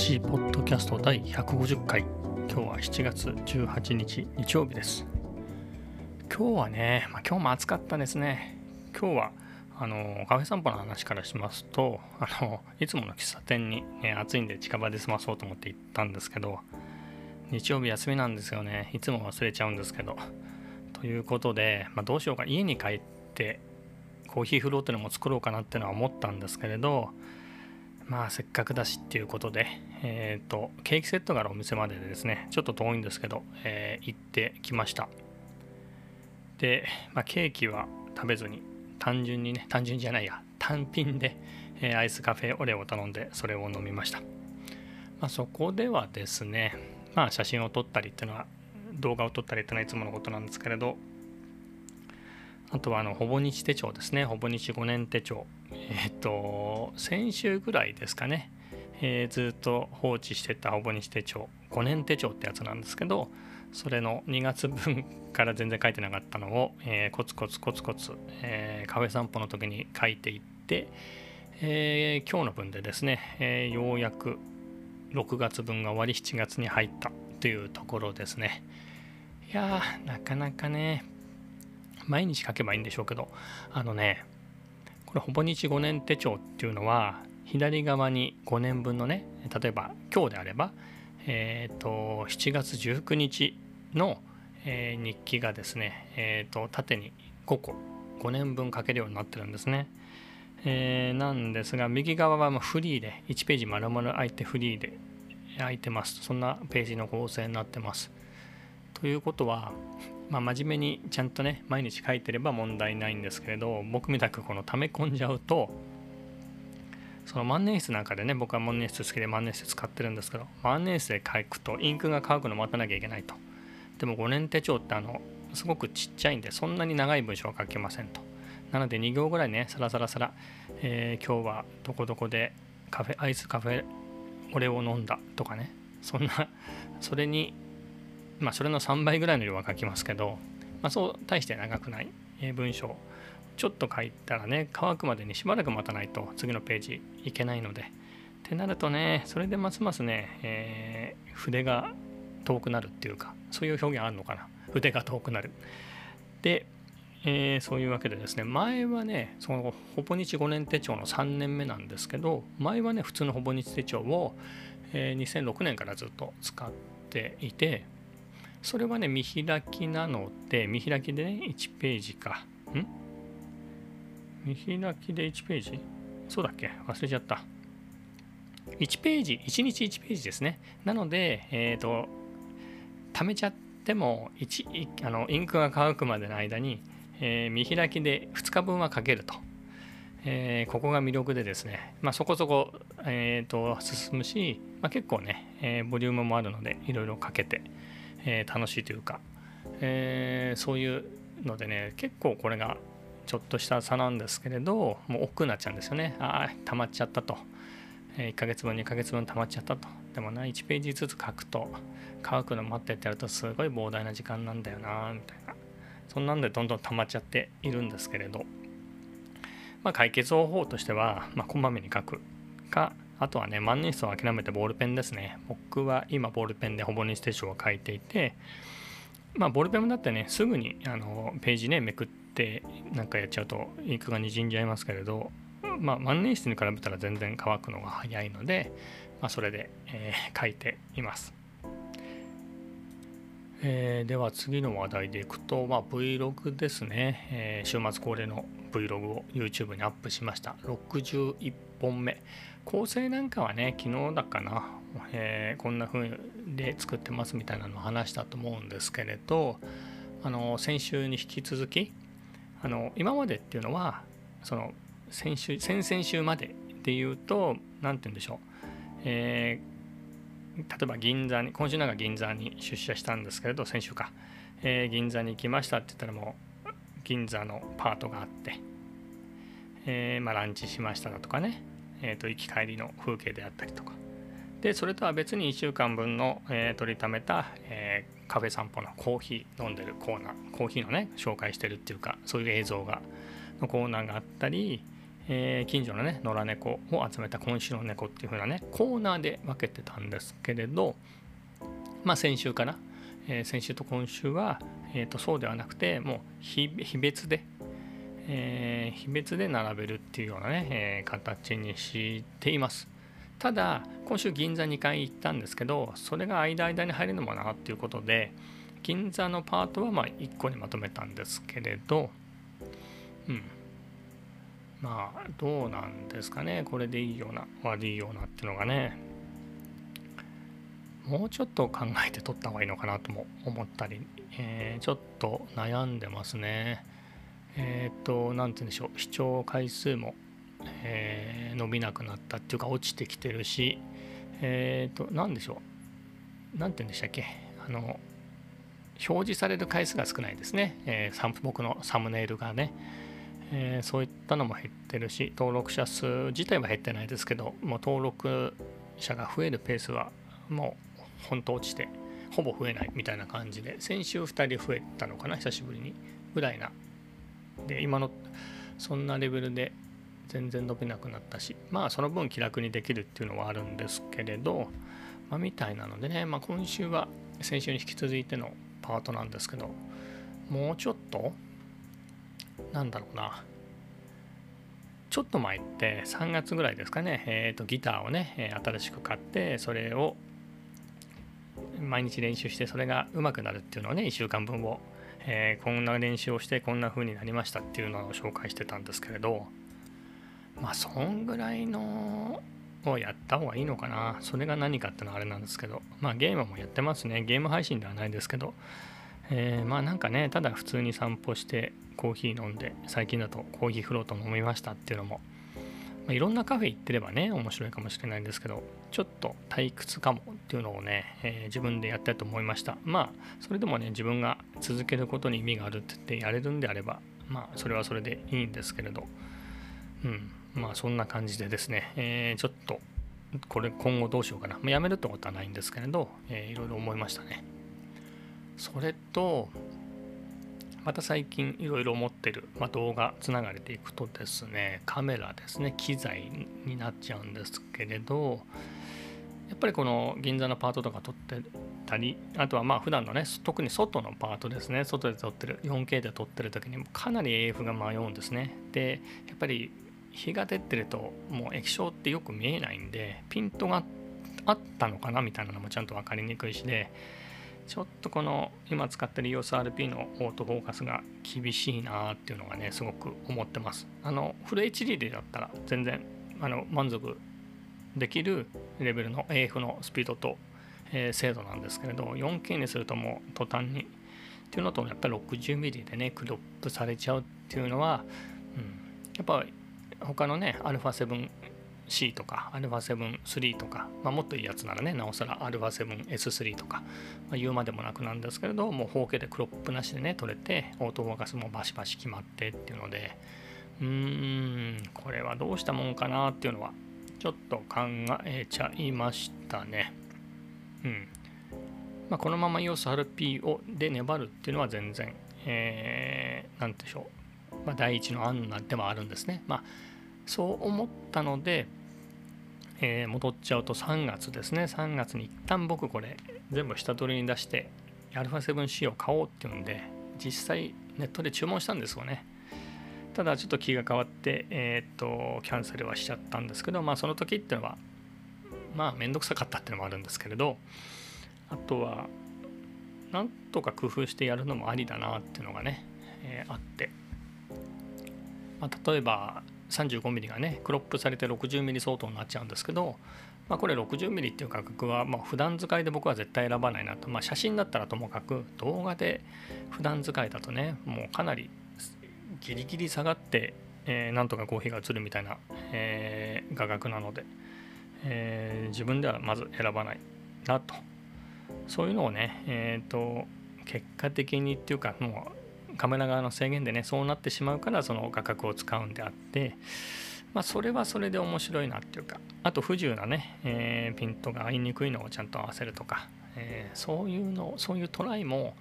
しいポッドキャスト第150回。今日は7月18日日曜日です。今日はね、まあ、今日も暑かったですね。今日はあのカフェ散歩の話からしますとあのいつもの喫茶店に、ね、暑いんで近場で済まそうと思って行ったんですけど日曜日休みなんですよね。いつも忘れちゃうんですけど。ということで、まあ、どうしようか。家に帰ってコーヒーフローっていうのも作ろうかなってのは思ったんですけれどまあせっかくだしっていうことで、えっ、ー、とケーキセットがあるお店まででですねちょっと遠いんですけど、えー、行ってきました。で、まあ、ケーキは食べずに単純にね単純じゃないや単品で、えー、アイスカフェオレを頼んでそれを飲みました、まあ、そこではですねまあ写真を撮ったりっていうのは動画を撮ったりっていうのはいつものことなんですけれどあとはあのほぼ日手帳ですね。ほぼ日5年手帳。えっ、と先週ぐらいですかね、えー、ずっと放置してたほぼ日手帳。5年手帳ってやつなんですけどそれの2月分から全然書いてなかったのを、えー、コツコツコツコツ、え、カフェ散歩の時に書いていって、え、今日の分でですね、えようやく6月分が終わり7月に入ったというところですね。いやーなかなかね毎日書けばいいんでしょうけど。あのねこれほぼ日5年手帳っていうのは左側に5年分のね例えば今日であればえっ、ー、と7月19日の、えー、日記がですねえっ、ー、と縦に5個5年分書けるようになってるんですね、えー、なんですが右側はフリーで1ページ丸々空いてフリーで空いてます。そんなページの構成になってます。ということはまあ、真面目にちゃんとね毎日書いてれば問題ないんですけれど僕みたくこの溜め込んじゃうとその万年筆なんかでね僕は万年筆好きで万年筆使ってるんですけど万年筆で書くとインクが乾くの待たなきゃいけないと。でも5年手帳ってあのすごくちっちゃいんでそんなに長い文章は書けませんと。なので2行ぐらいねサラサラサラ、えー、今日はどこどこでカフェアイスカフェ俺を飲んだとかね。そんなそれにまあ、それの3倍ぐらいの量は書きますけど、まあ、そう大して長くない文章。ちょっと書いたらね乾くまでにしばらく待たないと次のページいけないので。ってなるとねそれでますますね、えー、筆が遠くなるっていうかそういう表現あるのかな。筆が遠くなる。で、えー、そういうわけでですね前はねそのほぼ日5年手帳の3年目なんですけど前はね普通のほぼ日手帳を、えー、2006年からずっと使っていてそれはね、見開きなので、見開きでね、1ページか。ん？見開きで1ページ？そうだっけ？忘れちゃった。1ページ、1日1ページですね。なので、えっ、ー、と、貯めちゃっても1あの、インクが乾くまでの間に、えー、見開きで2日分は書けると。えー、ここが魅力でですね、まあ、そこそこ、えーと、進むし、まあ、結構ね、えー、ボリュームもあるのでいろいろかけて、えー、楽しいというか、えー、そういうのでね結構これがちょっとした差なんですけれどもう億劫になっちゃうんですよね。ああ溜まっちゃったと、え1ヶ月分2ヶ月分溜まっちゃったと。でもな1ページずつ書くと乾くの待ってってやるとすごい膨大な時間なんだよなみたいな。そんなんでどんどん溜まっちゃっているんですけれど。まあ解決方法としては、まあ、こまめに書くかあとはね、万年筆を諦めてボールペンですね。僕は今ボールペンでほぼ日手帳を書いていて、まあボールペンだってね、すぐにあのページね、めくってなんかやっちゃうとインクがにじんじゃいますけれど、まあ万年筆に比べたら全然乾くのが早いので、まあ、それで、えー、書いています。えー、では次の話題でいくと、まあ、Vlog ですね、えー、週末恒例の Vlog を YouTube にアップしました61本目。構成なんかはね昨日だかな、えー、こんな風で作ってますみたいなのを話したと思うんですけれどあの先週に引き続きあの今までっていうのはその先週先々週までっていうと何て言うんでしょう、えー、例えば銀座に今週なんか銀座に出社したんですけれど先週か、えー、銀座に行きましたって言ったらもう銀座のパートがあって、えー、まあ、ランチしましただとかね。えーと、行き帰りの風景であったりとか。でそれとは別に1週間分の、えー、取りためた、えー、カフェ散歩のコーヒー飲んでるコーナーコーヒーのね紹介してるっていうかそういう映像がのコーナーがあったり、えー、近所のね野良猫を集めた今週の猫っていう風なねコーナーで分けてたんですけれどまあ先週かな、え、先週と今週は、えー、とそうではなくてもう日別で、えー、日別で並べるっていうようなね、えー、形にしています。ただ今週銀座2回行ったんですけどそれが間間に入るのもなっていうことで銀座のパートはまあ1個にまとめたんですけれどうん。まあどうなんですかね。これでいいような悪いようなっていうのがね。もうちょっと考えて取った方がいいのかなとも思ったり、えー、ちょっと悩んでますね。えっ、ー、と何て言うんでしょう視聴回数も、えー、伸びなくなったっていうか落ちてきてるしえっ、ー、と何でしょう何て言うんでしたっけあの表示される回数が少ないですね、えー、僕のサムネイルがね。えー、そういったのも減ってるし登録者数自体は減ってないですけどもう登録者が増えるペースはもう本当落ちてほぼ増えないみたいな感じで先週2人増えたのかな久しぶりにぐらいなで今のそんなレベルで全然伸びなくなったしまあその分気楽にできるっていうのはあるんですけれど、まあ、みたいなのでね、まあ、今週は先週に引き続いてのパートなんですけどもうちょっとなんだろうなちょっと前って3月ぐらいですかね、えー、とギターをね新しく買ってそれを毎日練習してそれが上手くなるっていうのをね1週間分を、えー、こんな練習をしてこんな風になりましたっていうのを紹介してたんですけれどまあそんぐらいのをやった方がいいのかな。それが何かっていうのはあれなんですけどまあゲームもやってますね。ゲーム配信ではないですけどえー、まあなんかねただ普通に散歩してコーヒー飲んで最近だとコーヒーフロート飲みましたっていうのも、まあ、いろんなカフェ行ってればね面白いかもしれないんですけどちょっと退屈かもっていうのをね、えー、自分でやったと思いました。まあそれでもね自分が続けることに意味があるって言ってやれるんであればまあそれはそれでいいんですけれど。うんまあそんな感じでですね、えー、ちょっとこれ今後どうしようかな、まあ、やめるってことはないんですけれど、えー、いろいろ思いましたね。それとまた最近いろいろ持ってる、まあ、動画つながれていくとですねカメラですね機材になっちゃうんですけれどやっぱりこの銀座のパートとか撮ってたりあとはまあ普段のね特に外のパートですね外で撮ってる 4K で撮ってる時にもかなり AF が迷うんですね。でやっぱり日が出てるともう液晶ってよく見えないんでピントがあったのかなみたいなのもちゃんと分かりにくいしでちょっとこの今使ってる EOSRP のオートフォーカスが厳しいなっていうのがねすごく思ってます。あのフル HD でだったら全然あの満足できるレベルの AF のスピードと、えー、精度なんですけれど 4K にするともう途端にっていうのとやっぱり 60mm でねクロップされちゃうっていうのは、うん、やっぱ他のね α7 C とか α7-3 とか、まあ、もっといいやつならねなおさら α7S3 とか、まあ、言うまでもなくなんですけれどもう 4K でクロップなしでね撮れてオートフォーカスもバシバシ決まってっていうのでうーんこれはどうしたもんかなっていうのはちょっと考えちゃいましたね。うん。まあ、このまま EOSRP をで粘るっていうのは全然、えー、なんでしょう、まあ、第一の案なんでもあるんですね。まあ、そう思ったので、えー、戻っちゃうと3月ですね。3月に一旦僕これ全部下取りに出して α7C を買おうっていうんで実際ネットで注文したんですよね。ただちょっと気が変わってえっ、とキャンセルはしちゃったんですけどまあその時っていうのはまあ面倒くさかったっていうのもあるんですけれどあとはなんとか工夫してやるのもありだなっていうのがね、えー、あって、まあ、例えば 35mm がねクロップされて 60mm 相当になっちゃうんですけど、まあ、これ 60mm っていう価格はまあ普段使いで僕は絶対選ばないなと、まあ、写真だったらともかく動画で普段使いだとねもうかなりギリギリ下がって、えー、なんとかコーヒーが映るみたいな、えー、画角なので、えー、自分ではまず選ばないなと。そういうのをねえっ、ー、と結果的にっていうかもうカメラ側の制限でねそうなってしまうからその画角を使うんであってまあそれはそれで面白いなっていうかあと不自由なね、えー、ピントが合いにくいのをちゃんと合わせるとか、えー、そういうのそういうトライも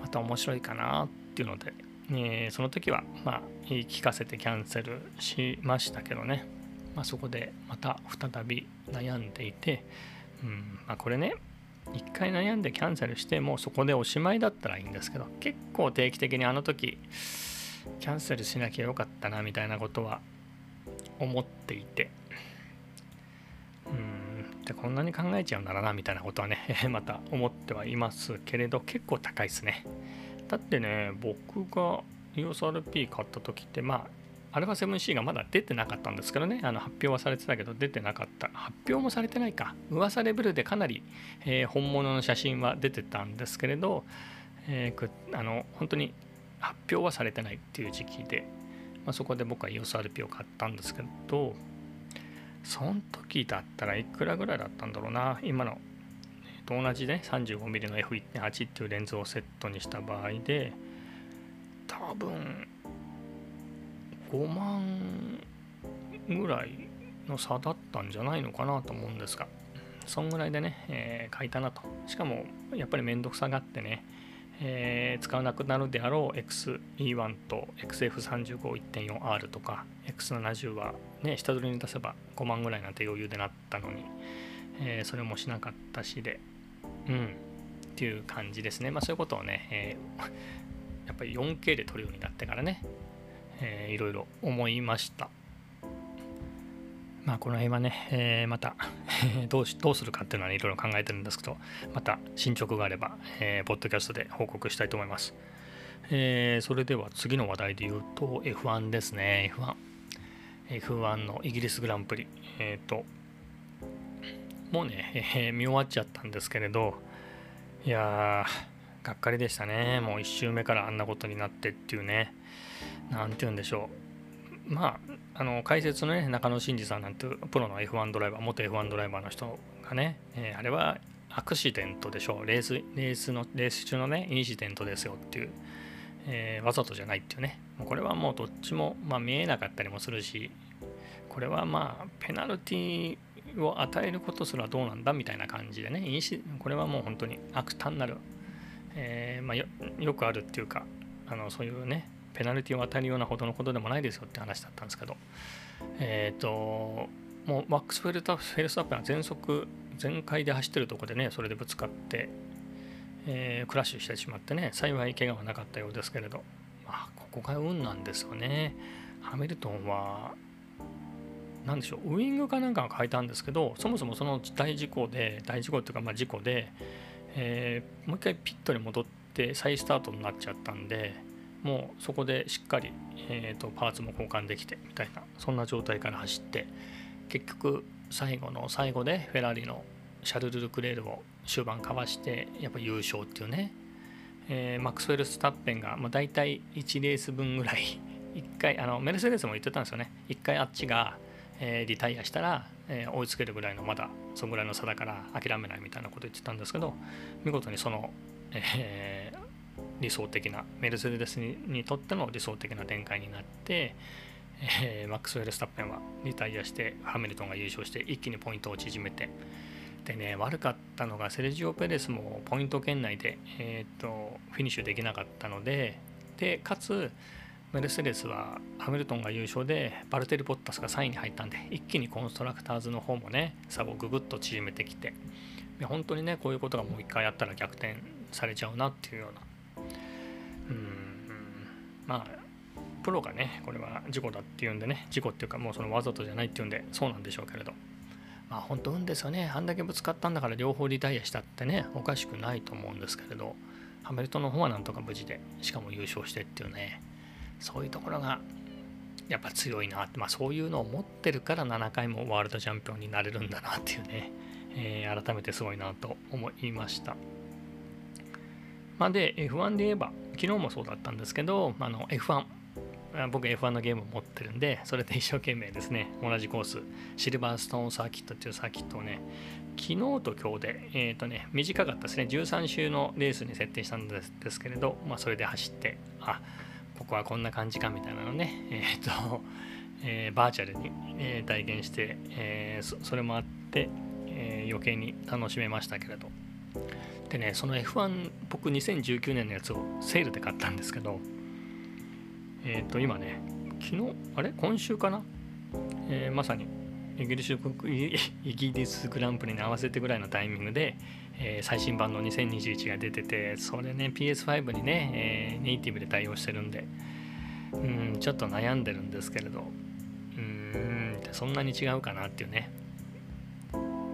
また面白いかなっていうのでえー、その時はまあ言い聞かせてキャンセルしましたけどね、まあ、そこでまた再び悩んでいて、うんまあ、これね一回悩んでキャンセルしてもうそこでおしまいだったらいいんですけど結構定期的にあの時キャンセルしなきゃよかったなみたいなことは思っていて。うんでこんなに考えちゃうんだなみたいなことはね また思ってはいますけれど結構高いですね。だってね僕が EOSRP 買った時ってまあ α7C がまだ出てなかったんですけどね。あの発表はされてたけど出てなかった。発表もされてないか。噂レベルでかなり、えー、本物の写真は出てたんですけれど、えー、あの本当に発表はされてないっていう時期で、まあ、そこで僕は EOSRP を買ったんですけどその時だったらいくらぐらいだったんだろうな。今のと同じね 35mm の F1.8 っていうレンズをセットにした場合で多分5万ぐらいの差だったんじゃないのかなと思うんですがそんぐらいでね、えー、買いたなと。しかもやっぱりめんどくさがってねえー、使わなくなるであろう XE1 と XF35.1.4R とか X70 はね下取りに出せば5万ぐらいなんて余裕でなったのに、えー、それもしなかったしでうんっていう感じですね。まあそういうことをね、えー、やっぱり 4K で撮るようになってからね、えー、いろいろ思いましたまあ、この辺はね、えー、またどうしどうするかっていうのは、ね、いろいろ考えてるんですけど、また進捗があれば、えー、ポッドキャストで報告したいと思います。えー、それでは次の話題で言うと F1 ですね、F1。F1 のイギリスグランプリ。えっ、ー、と、もうね、えー、見終わっちゃったんですけれど、いやー、がっかりでしたね。もう1周目からあんなことになってっていうね、なんて言うんでしょう。まあ、あの解説のね中野真司さんなんてプロの F1 ドライバー元 F1 ドライバーの人がね、えー、あれはアクシデントでしょうレースレースのレース中のねインシデントですよっていう、えー、わざとじゃないっていうねこれはもうどっちも、まあ、見えなかったりもするしこれはまあペナルティを与えることすらどうなんだみたいな感じでねこれはもう本当に悪単なる、えー、まあ、よよくあるっていうかあのそういうねペナルティを与えるようなほどのことでもないですよって話だったんですけど、えっ、ー、と、もうマックス・フェルタフェルスタッペンは全速、全開で走ってるとこでね、それでぶつかって、えー、クラッシュしてしまってね、幸い怪我はなかったようですけれど、まあ、ここが運なんですよね。ハミルトンは、何でしょう、ウイングかなんかが変えたんですけど、そもそもその大事故で、大事故っていうか、まあ、事故で、えー、もう一回ピットに戻って再スタートになっちゃったんで、もうそこでしっかり、えーと、パーツも交換できてみたいなそんな状態から走って結局最後の最後でフェラーリのシャルル・ルクレールを終盤かわしてやっぱ優勝っていうね、えー、マックスウェル・スタッペンが、まあ、大体1レース分ぐらい 1回あのメルセデスも言ってたんですよね。1回あっちが、えー、リタイアしたら、えー、追いつけるぐらいのまだそのぐらいの差だから諦めないみたいなこと言ってたんですけど見事にその、えー、理想的なメルセデスにとっての理想的な展開になって、えー、マックス・ウェルスタッペンはリタイアしてハミルトンが優勝して一気にポイントを縮めて。でね悪かったのがセルジオ・ペレスもポイント圏内で、えーと、フィニッシュできなかったのででかつメルセデスはハミルトンが優勝でバルテル・ポッタスが3位に入ったんで一気にコンストラクターズの方もね差をググッと縮めてきて。本当にねこういうことがもう一回やったら逆転されちゃうなっていうようなまあプロがねこれは事故だっていうんでね事故っていうかもうそのわざとじゃないっていうんでそうなんでしょうけれど。まあ本当運ですよね。あんだけぶつかったんだから両方リタイアしたってねおかしくないと思うんですけれど。ハメルトンの方はなんとか無事でしかも優勝してっていうね。そういうところがやっぱ強いなって、まあ、そういうのを持ってるから7回もワールドチャンピオンになれるんだなっていうね、えー、改めてすごいなと思いました。まあ、で F1 で言えば昨日もそうだったんですけどあの F1 僕 F1 のゲームを持ってるんでそれで一生懸命ですね同じコースシルバーストーンサーキットっていうサーキットをね昨日と今日で、えーとね、短かったですね13周のレースに設定したんですですけれど、まあ、それで走ってあここはこんな感じかみたいなのね えっ、ー、と、えー、バーチャルに、え、体験して、えそそれもあって、え余計に楽しめましたけれど。でねその F1 僕2019年のやつをセールで買ったんですけどえっ、と今ね昨日あれ？今週かな、えー、まさにイギリス イギリスグランプリに合わせてぐらいのタイミングで、えー、最新版の2021が出ててそれね PS5 にね、えー、ネイティブで対応してるんでうんちょっと悩んでるんですけれどうんそんなに違うかなっていうね。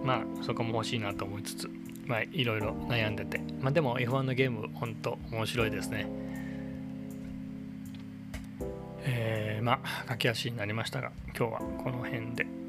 まあそこも欲しいなと思いつつ。まあいろいろ悩んでて。まあでも F1 のゲーム本当面白いですね。えー、まあ駆け足になりましたが今日はこの辺で。